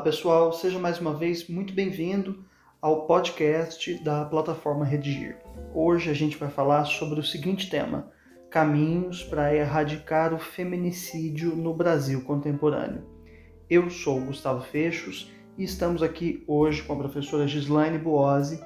pessoal, seja mais uma vez muito bem-vindo ao podcast da plataforma Redigir. Hoje a gente vai falar sobre o seguinte tema: caminhos para erradicar o feminicídio no Brasil contemporâneo. Eu sou Gustavo Fechos e estamos aqui hoje com a professora Gislaine Buozzi.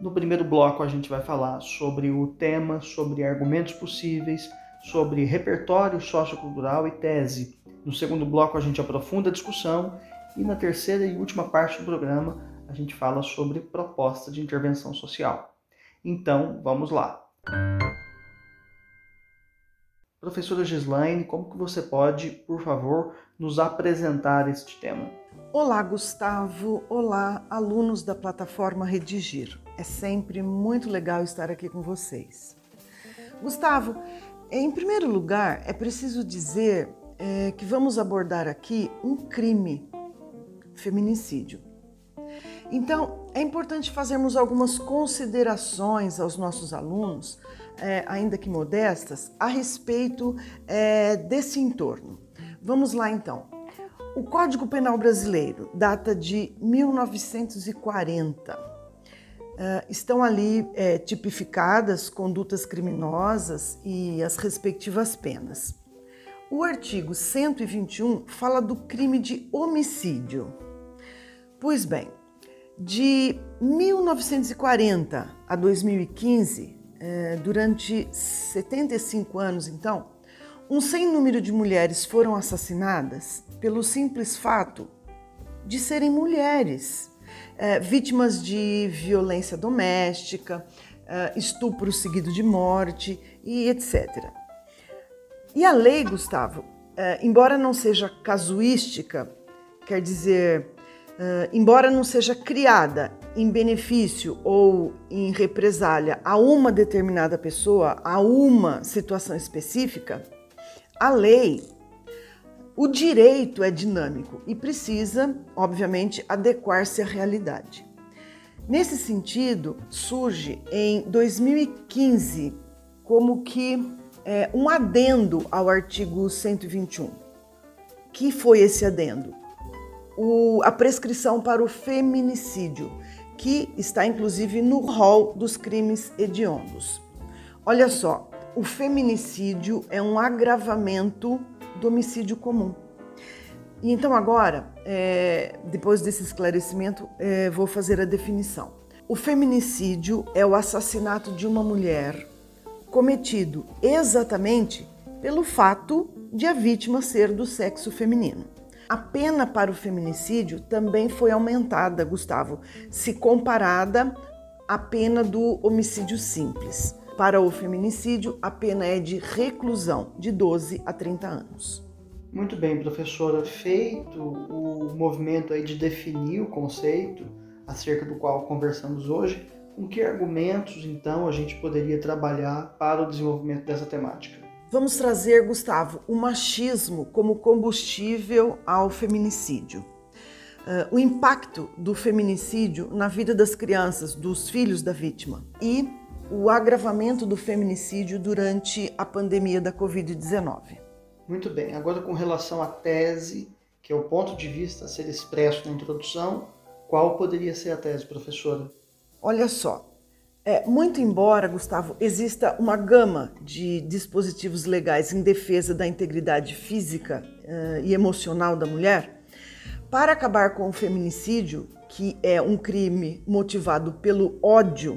No primeiro bloco a gente vai falar sobre o tema, sobre argumentos possíveis, sobre repertório sociocultural e tese. No segundo bloco a gente aprofunda a discussão e na terceira e última parte do programa, a gente fala sobre proposta de intervenção social. Então, vamos lá. Professora Gislaine, como que você pode, por favor, nos apresentar este tema? Olá, Gustavo. Olá, alunos da plataforma Redigir. É sempre muito legal estar aqui com vocês. Gustavo, em primeiro lugar, é preciso dizer é, que vamos abordar aqui um crime feminicídio. Então, é importante fazermos algumas considerações aos nossos alunos, é, ainda que modestas, a respeito é, desse entorno. Vamos lá então. O Código Penal Brasileiro data de 1940. Uh, é, estão ali é, tipificadas condutas criminosas e as respectivas penas. O artigo 121 fala do crime de homicídio. Pois bem, de 1940 a 2015, é, durante 75 anos então, um sem número de mulheres foram assassinadas pelo simples fato de serem mulheres, é, vítimas de violência doméstica, é, estupro seguido de morte e etc. E a lei, Gustavo, embora não seja casuística, quer dizer, Uh, embora não seja criada em benefício ou em represália a uma determinada pessoa, a uma situação específica, a lei, o direito é dinâmico e precisa, obviamente, adequar-se à realidade. Nesse sentido, surge em 2015 como que é, um adendo ao artigo 121. Que foi esse adendo? O, a prescrição para o feminicídio, que está inclusive no rol dos crimes hediondos. Olha só, o feminicídio é um agravamento do homicídio comum. E então agora, é, depois desse esclarecimento, é, vou fazer a definição. O feminicídio é o assassinato de uma mulher cometido exatamente pelo fato de a vítima ser do sexo feminino. A pena para o feminicídio também foi aumentada, Gustavo, se comparada à pena do homicídio simples. Para o feminicídio, a pena é de reclusão de 12 a 30 anos. Muito bem, professora. Feito o movimento aí de definir o conceito acerca do qual conversamos hoje, com que argumentos então a gente poderia trabalhar para o desenvolvimento dessa temática? Vamos trazer, Gustavo, o machismo como combustível ao feminicídio. Uh, o impacto do feminicídio na vida das crianças, dos filhos da vítima e o agravamento do feminicídio durante a pandemia da Covid-19. Muito bem, agora com relação à tese, que é o ponto de vista a ser expresso na introdução, qual poderia ser a tese, professora? Olha só, é, muito embora, Gustavo, exista uma gama de dispositivos legais em defesa da integridade física uh, e emocional da mulher, para acabar com o feminicídio, que é um crime motivado pelo ódio,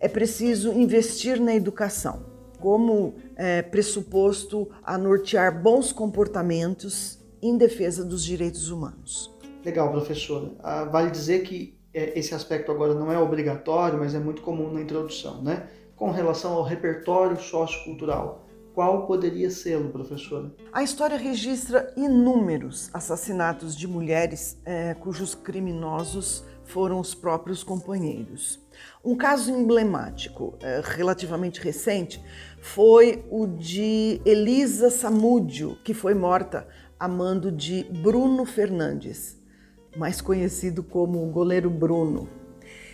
é preciso investir na educação como é, pressuposto a nortear bons comportamentos em defesa dos direitos humanos. Legal, professora. Ah, vale dizer que esse aspecto agora não é obrigatório, mas é muito comum na introdução, né? Com relação ao repertório sociocultural, qual poderia ser, professora? A história registra inúmeros assassinatos de mulheres é, cujos criminosos foram os próprios companheiros. Um caso emblemático, é, relativamente recente, foi o de Elisa Samúdio, que foi morta a mando de Bruno Fernandes, mais conhecido como o goleiro Bruno.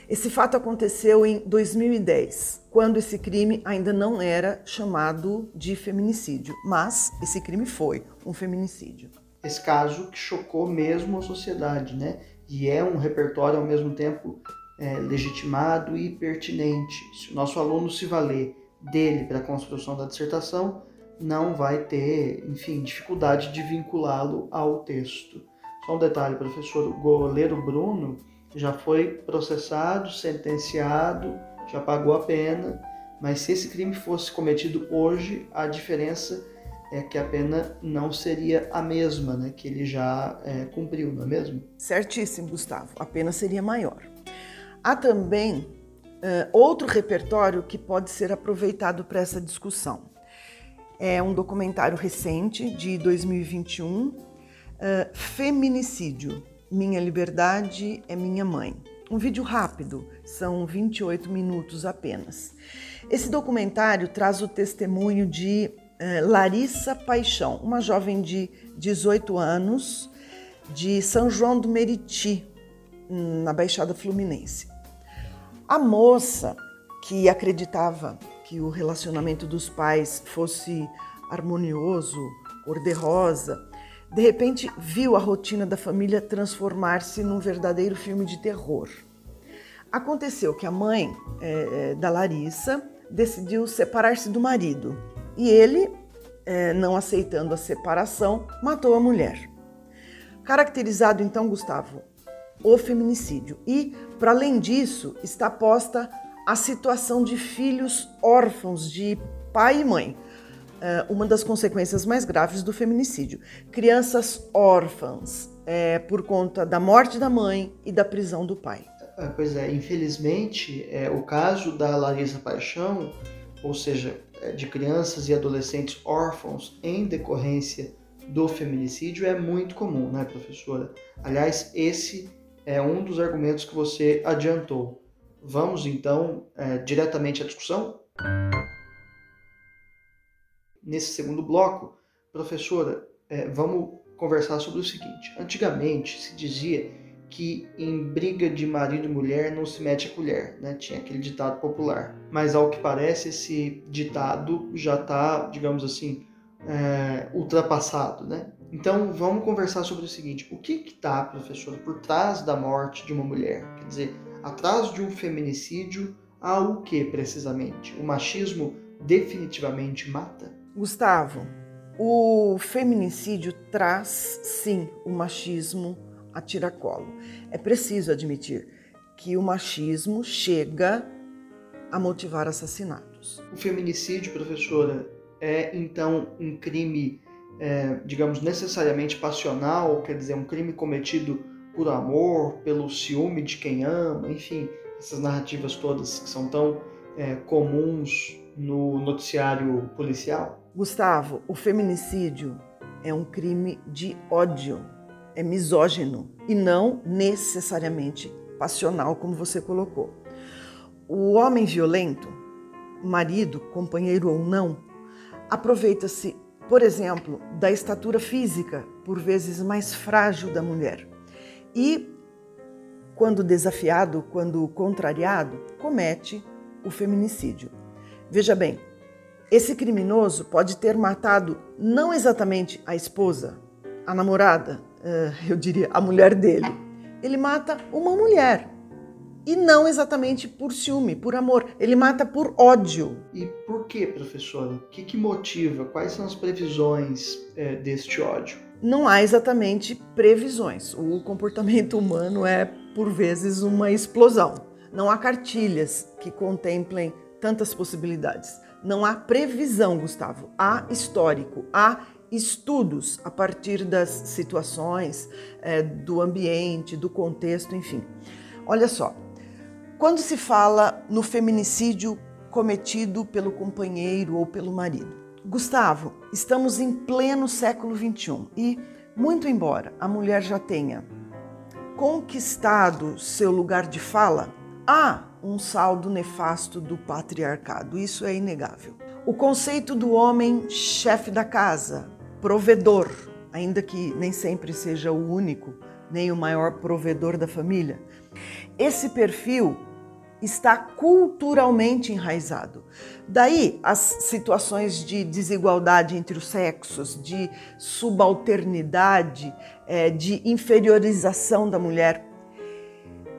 Esse fato aconteceu em 2010, quando esse crime ainda não era chamado de feminicídio, mas esse crime foi um feminicídio. esse caso que chocou mesmo a sociedade, né? E é um repertório ao mesmo tempo é, legitimado e pertinente. Se o nosso aluno se valer dele para a construção da dissertação, não vai ter, enfim, dificuldade de vinculá-lo ao texto. Só um detalhe, professor, o goleiro Bruno já foi processado, sentenciado, já pagou a pena, mas se esse crime fosse cometido hoje, a diferença é que a pena não seria a mesma, né, que ele já é, cumpriu, não é mesmo? Certíssimo, Gustavo. A pena seria maior. Há também uh, outro repertório que pode ser aproveitado para essa discussão. É um documentário recente de 2021, uh, Feminicídio: Minha Liberdade é Minha Mãe. Um vídeo rápido, são 28 minutos apenas. Esse documentário traz o testemunho de é, Larissa Paixão, uma jovem de 18 anos de São João do Meriti, na Baixada Fluminense. A moça que acreditava que o relacionamento dos pais fosse harmonioso, cor-de-rosa, de repente viu a rotina da família transformar-se num verdadeiro filme de terror. Aconteceu que a mãe é, da Larissa decidiu separar-se do marido e ele, é, não aceitando a separação, matou a mulher. Caracterizado então, Gustavo, o feminicídio. E, para além disso, está posta a situação de filhos órfãos de pai e mãe. É, uma das consequências mais graves do feminicídio. Crianças órfãs é, por conta da morte da mãe e da prisão do pai. É, pois é, infelizmente, é, o caso da Larissa Paixão, ou seja, é, de crianças e adolescentes órfãos em decorrência do feminicídio é muito comum, né, professora? Aliás, esse é um dos argumentos que você adiantou. Vamos então é, diretamente à discussão? Nesse segundo bloco, professora, é, vamos conversar sobre o seguinte: antigamente se dizia que em briga de marido e mulher não se mete a colher, né? Tinha aquele ditado popular. Mas ao que parece, esse ditado já está, digamos assim, é, ultrapassado, né? Então vamos conversar sobre o seguinte: o que está, professor, por trás da morte de uma mulher? Quer dizer, atrás de um feminicídio há o que precisamente? O machismo definitivamente mata? Gustavo, o feminicídio traz sim o machismo a tiracolo. É preciso admitir que o machismo chega a motivar assassinatos. O feminicídio, professora, é então um crime, é, digamos, necessariamente passional, quer dizer, um crime cometido por amor, pelo ciúme de quem ama, enfim, essas narrativas todas que são tão é, comuns no noticiário policial? Gustavo, o feminicídio é um crime de ódio é misógino e não necessariamente passional, como você colocou. O homem violento, marido, companheiro ou não, aproveita-se, por exemplo, da estatura física, por vezes mais frágil da mulher. E, quando desafiado, quando contrariado, comete o feminicídio. Veja bem, esse criminoso pode ter matado não exatamente a esposa, a namorada, uh, eu diria, a mulher dele. Ele mata uma mulher. E não exatamente por ciúme, por amor. Ele mata por ódio. E por que, professora? O que, que motiva? Quais são as previsões é, deste ódio? Não há exatamente previsões. O comportamento humano é, por vezes, uma explosão. Não há cartilhas que contemplem tantas possibilidades. Não há previsão, Gustavo. Há histórico, há estudos a partir das situações, é, do ambiente, do contexto, enfim. Olha só, quando se fala no feminicídio cometido pelo companheiro ou pelo marido, Gustavo, estamos em pleno século XXI e, muito embora a mulher já tenha conquistado seu lugar de fala, há um saldo nefasto do patriarcado, isso é inegável. O conceito do homem chefe da casa, provedor, ainda que nem sempre seja o único, nem o maior provedor da família. Esse perfil está culturalmente enraizado. Daí as situações de desigualdade entre os sexos, de subalternidade, é, de inferiorização da mulher.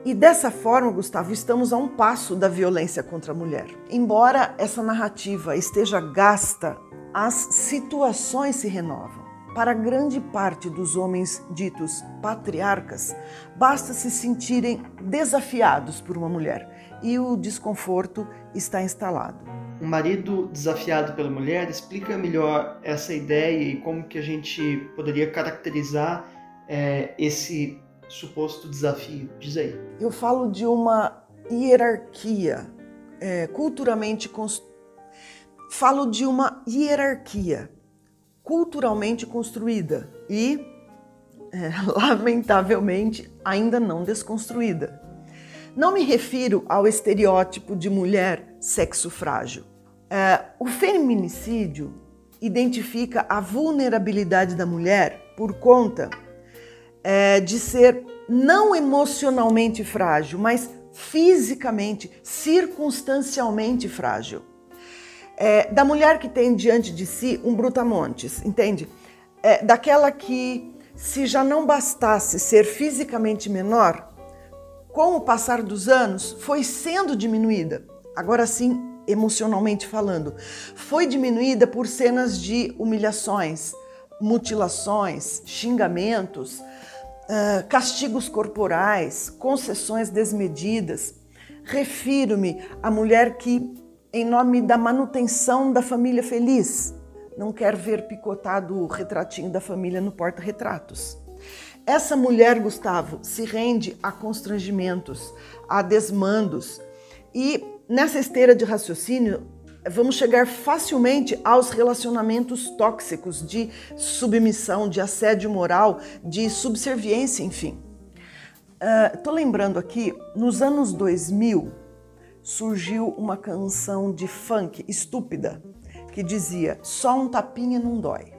E dessa forma, Gustavo, estamos a um passo da violência contra a mulher. Embora essa narrativa esteja gasta, as situações se renovam. Para grande parte dos homens ditos patriarcas, basta se sentirem desafiados por uma mulher e o desconforto está instalado. Um marido desafiado pela mulher explica melhor essa ideia e como que a gente poderia caracterizar é, esse suposto desafio? Diz aí. Eu falo de uma hierarquia é, culturalmente falo de uma hierarquia culturalmente construída e, é, lamentavelmente, ainda não desconstruída. Não me refiro ao estereótipo de mulher sexo frágil. É, o feminicídio identifica a vulnerabilidade da mulher por conta é, de ser não emocionalmente frágil, mas fisicamente, circunstancialmente frágil. É, da mulher que tem diante de si um brutamontes, entende? É, daquela que, se já não bastasse ser fisicamente menor, com o passar dos anos foi sendo diminuída. Agora sim, emocionalmente falando, foi diminuída por cenas de humilhações, mutilações, xingamentos, uh, castigos corporais, concessões desmedidas. Refiro-me à mulher que, em nome da manutenção da família feliz, não quer ver picotado o retratinho da família no porta-retratos. Essa mulher, Gustavo, se rende a constrangimentos, a desmandos e nessa esteira de raciocínio vamos chegar facilmente aos relacionamentos tóxicos de submissão, de assédio moral, de subserviência, enfim. Estou uh, lembrando aqui, nos anos 2000, surgiu uma canção de funk estúpida que dizia: Só um tapinha não dói.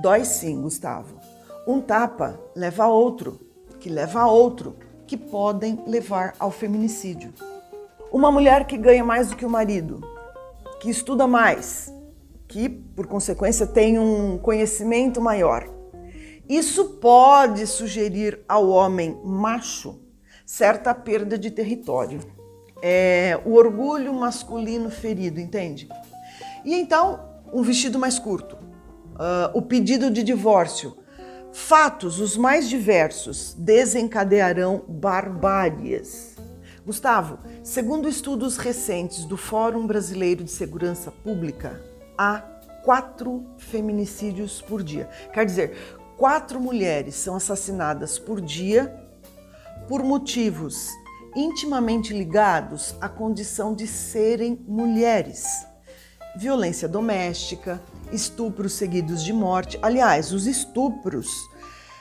Dói sim, Gustavo. Um tapa leva a outro, que leva a outro, que podem levar ao feminicídio. Uma mulher que ganha mais do que o marido, que estuda mais, que por consequência tem um conhecimento maior. Isso pode sugerir ao homem macho certa perda de território. É o orgulho masculino ferido, entende? E então, um vestido mais curto, uh, o pedido de divórcio, fatos os mais diversos desencadearão barbáries Gustavo, segundo estudos recentes do Fórum Brasileiro de Segurança Pública, há quatro feminicídios por dia. Quer dizer, quatro mulheres são assassinadas por dia por motivos intimamente ligados à condição de serem mulheres. Violência doméstica, estupros seguidos de morte. Aliás, os estupros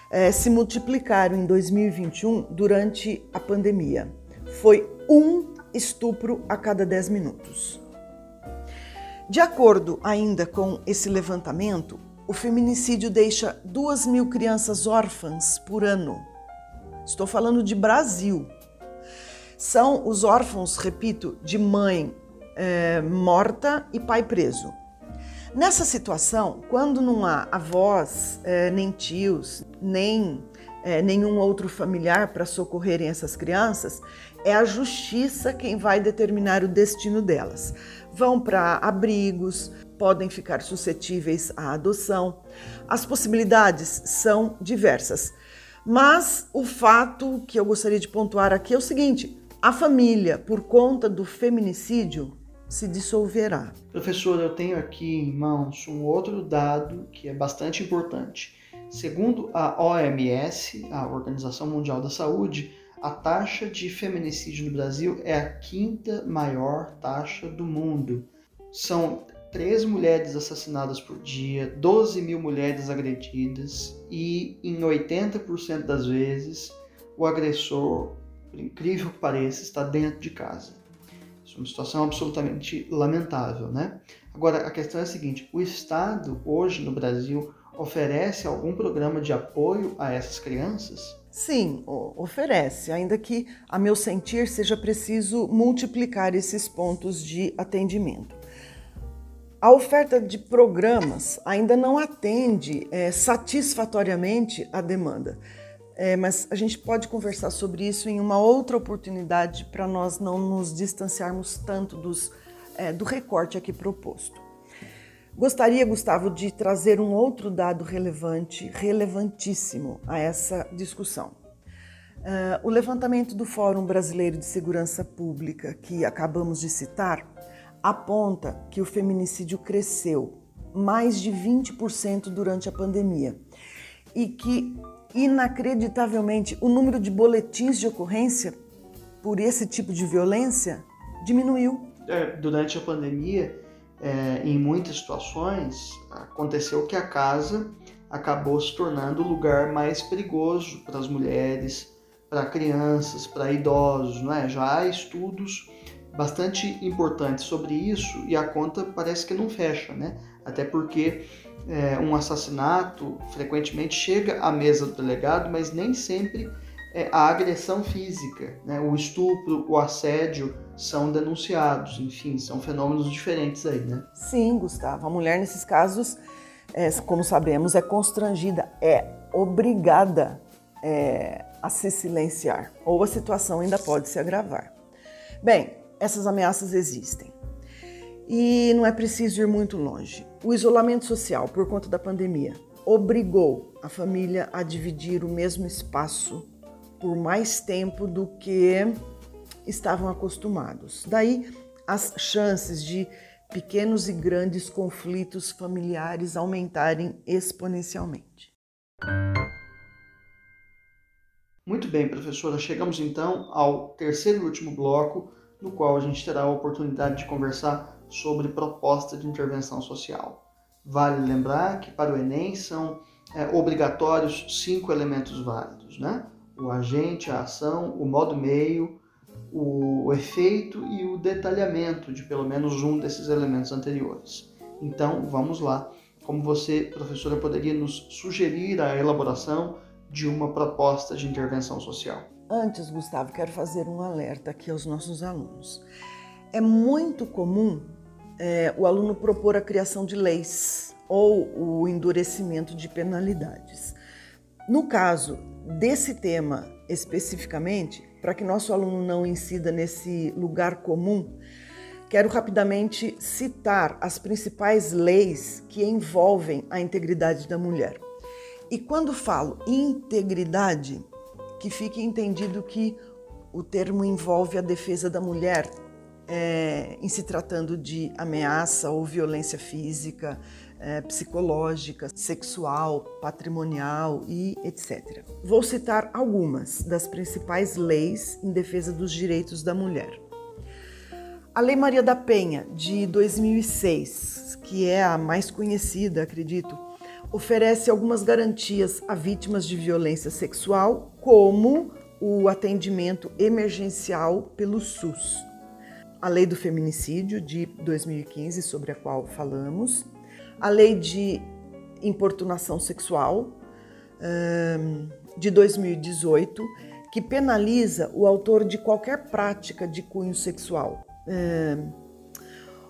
eh, se multiplicaram em 2021 durante a pandemia foi um estupro a cada 10 minutos. De acordo ainda com esse levantamento, o feminicídio deixa 2 mil crianças órfãs por ano. Estou falando de Brasil. São os órfãos, repito, de mãe é, morta e pai preso. Nessa situação, quando não há avós, é, nem tios, nem é, nenhum outro familiar para socorrerem essas crianças, é a justiça quem vai determinar o destino delas. Vão para abrigos, podem ficar suscetíveis à adoção. As possibilidades são diversas. Mas o fato que eu gostaria de pontuar aqui é o seguinte: a família, por conta do feminicídio, se dissolverá. Professor, eu tenho aqui em mãos um outro dado que é bastante importante. Segundo a OMS, a Organização Mundial da Saúde, a taxa de feminicídio no Brasil é a quinta maior taxa do mundo. São três mulheres assassinadas por dia, 12 mil mulheres agredidas e, em 80% das vezes, o agressor, por incrível que pareça, está dentro de casa. Isso é uma situação absolutamente lamentável, né? Agora, a questão é a seguinte: o Estado, hoje no Brasil, oferece algum programa de apoio a essas crianças? Sim, oferece, ainda que, a meu sentir, seja preciso multiplicar esses pontos de atendimento. A oferta de programas ainda não atende é, satisfatoriamente a demanda, é, mas a gente pode conversar sobre isso em uma outra oportunidade para nós não nos distanciarmos tanto dos, é, do recorte aqui proposto. Gostaria, Gustavo, de trazer um outro dado relevante, relevantíssimo a essa discussão. Uh, o levantamento do Fórum Brasileiro de Segurança Pública, que acabamos de citar, aponta que o feminicídio cresceu mais de 20% durante a pandemia e que, inacreditavelmente, o número de boletins de ocorrência por esse tipo de violência diminuiu. É, durante a pandemia, é, em muitas situações, aconteceu que a casa acabou se tornando o lugar mais perigoso para as mulheres, para crianças, para idosos, não é? Já há estudos bastante importantes sobre isso e a conta parece que não fecha, né? Até porque é, um assassinato frequentemente chega à mesa do delegado, mas nem sempre a agressão física, né? o estupro, o assédio são denunciados. Enfim, são fenômenos diferentes aí, né? Sim, Gustavo. A mulher, nesses casos, é, como sabemos, é constrangida, é obrigada é, a se silenciar, ou a situação ainda pode se agravar. Bem, essas ameaças existem. E não é preciso ir muito longe. O isolamento social por conta da pandemia obrigou a família a dividir o mesmo espaço por mais tempo do que estavam acostumados. Daí as chances de pequenos e grandes conflitos familiares aumentarem exponencialmente. Muito bem, professora. Chegamos então ao terceiro e último bloco, no qual a gente terá a oportunidade de conversar sobre proposta de intervenção social. Vale lembrar que para o Enem são é, obrigatórios cinco elementos válidos, né? O agente, a ação, o modo meio, o efeito e o detalhamento de pelo menos um desses elementos anteriores. Então, vamos lá. Como você, professora, poderia nos sugerir a elaboração de uma proposta de intervenção social? Antes, Gustavo, quero fazer um alerta aqui aos nossos alunos. É muito comum é, o aluno propor a criação de leis ou o endurecimento de penalidades. No caso desse tema especificamente, para que nosso aluno não incida nesse lugar comum, quero rapidamente citar as principais leis que envolvem a integridade da mulher. E quando falo integridade, que fique entendido que o termo envolve a defesa da mulher é, em se tratando de ameaça ou violência física, é, psicológica, sexual, patrimonial e etc. Vou citar algumas das principais leis em defesa dos direitos da mulher. A Lei Maria da Penha, de 2006, que é a mais conhecida, acredito, oferece algumas garantias a vítimas de violência sexual, como o atendimento emergencial pelo SUS. A Lei do Feminicídio, de 2015, sobre a qual falamos, a lei de importunação sexual de 2018, que penaliza o autor de qualquer prática de cunho sexual.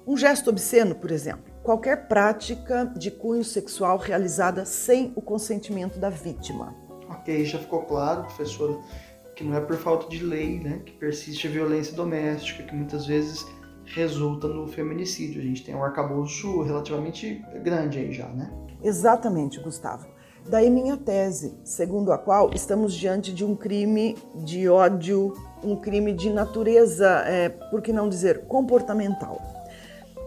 Um gesto obsceno, por exemplo, qualquer prática de cunho sexual realizada sem o consentimento da vítima. Ok, já ficou claro, professora, que não é por falta de lei né, que persiste a violência doméstica, que muitas vezes resulta no feminicídio. A gente tem um arcabouço relativamente grande aí já, né? Exatamente, Gustavo. Daí minha tese, segundo a qual estamos diante de um crime de ódio, um crime de natureza, é, por que não dizer, comportamental.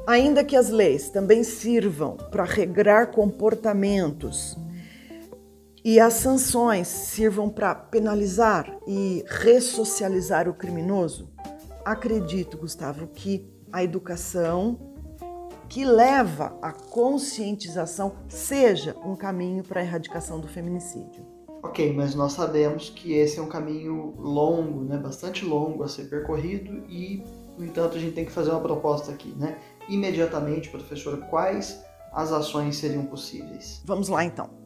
Ainda que as leis também sirvam para regrar comportamentos e as sanções sirvam para penalizar e ressocializar o criminoso, acredito, Gustavo, que a educação que leva à conscientização seja um caminho para a erradicação do feminicídio. Ok, mas nós sabemos que esse é um caminho longo, né, bastante longo a ser percorrido e, no entanto, a gente tem que fazer uma proposta aqui, né? Imediatamente, professora, quais as ações seriam possíveis? Vamos lá então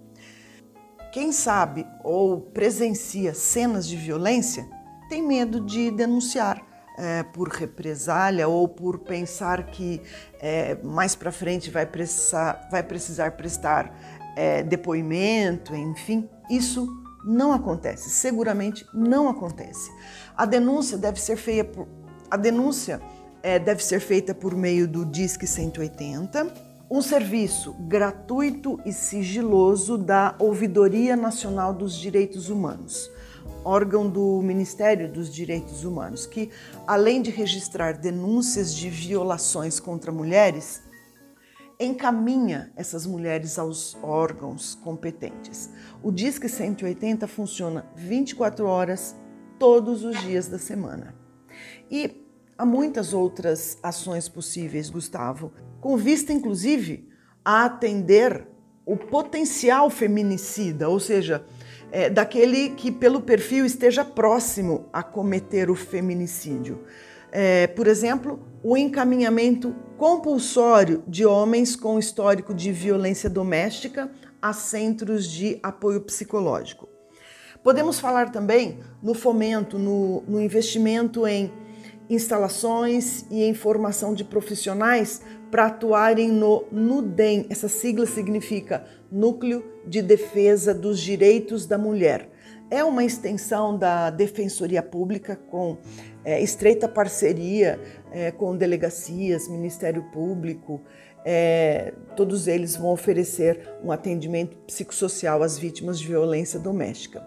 quem sabe ou presencia cenas de violência tem medo de denunciar é, por represália ou por pensar que é, mais para frente vai precisar, vai precisar prestar é, depoimento, enfim. Isso não acontece, seguramente não acontece. A denúncia deve ser feita por, a denúncia é, deve ser feita por meio do Disque 180, um serviço gratuito e sigiloso da Ouvidoria Nacional dos Direitos Humanos órgão do Ministério dos Direitos Humanos, que, além de registrar denúncias de violações contra mulheres, encaminha essas mulheres aos órgãos competentes. O Disque 180 funciona 24 horas, todos os dias da semana. E há muitas outras ações possíveis, Gustavo, com vista inclusive a atender o potencial feminicida, ou seja, é, daquele que, pelo perfil, esteja próximo a cometer o feminicídio. É, por exemplo, o encaminhamento compulsório de homens com histórico de violência doméstica a centros de apoio psicológico. Podemos falar também no fomento, no, no investimento em instalações e em formação de profissionais para atuarem no NUDEM. Essa sigla significa Núcleo de Defesa dos Direitos da Mulher. É uma extensão da Defensoria Pública com é, estreita parceria é, com delegacias, Ministério Público. É, todos eles vão oferecer um atendimento psicossocial às vítimas de violência doméstica.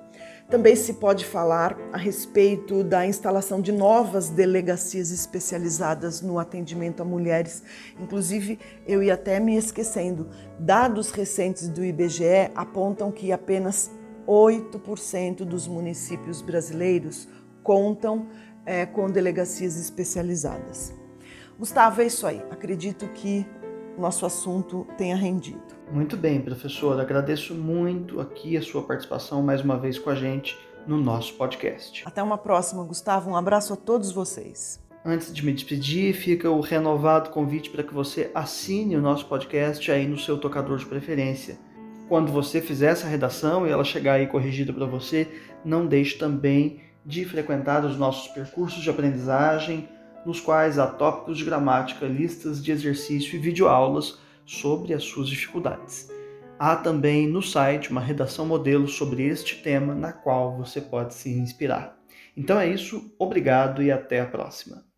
Também se pode falar a respeito da instalação de novas delegacias especializadas no atendimento a mulheres. Inclusive, eu ia até me esquecendo, dados recentes do IBGE apontam que apenas 8% dos municípios brasileiros contam é, com delegacias especializadas. Gustavo, é isso aí. Acredito que nosso assunto tenha rendido. Muito bem, professor. Agradeço muito aqui a sua participação mais uma vez com a gente no nosso podcast. Até uma próxima, Gustavo. Um abraço a todos vocês. Antes de me despedir, fica o renovado convite para que você assine o nosso podcast aí no seu tocador de preferência. Quando você fizer essa redação e ela chegar aí corrigida para você, não deixe também de frequentar os nossos percursos de aprendizagem, nos quais há tópicos de gramática, listas de exercício e videoaulas sobre as suas dificuldades. Há também no site uma redação modelo sobre este tema na qual você pode se inspirar. Então é isso, obrigado e até a próxima.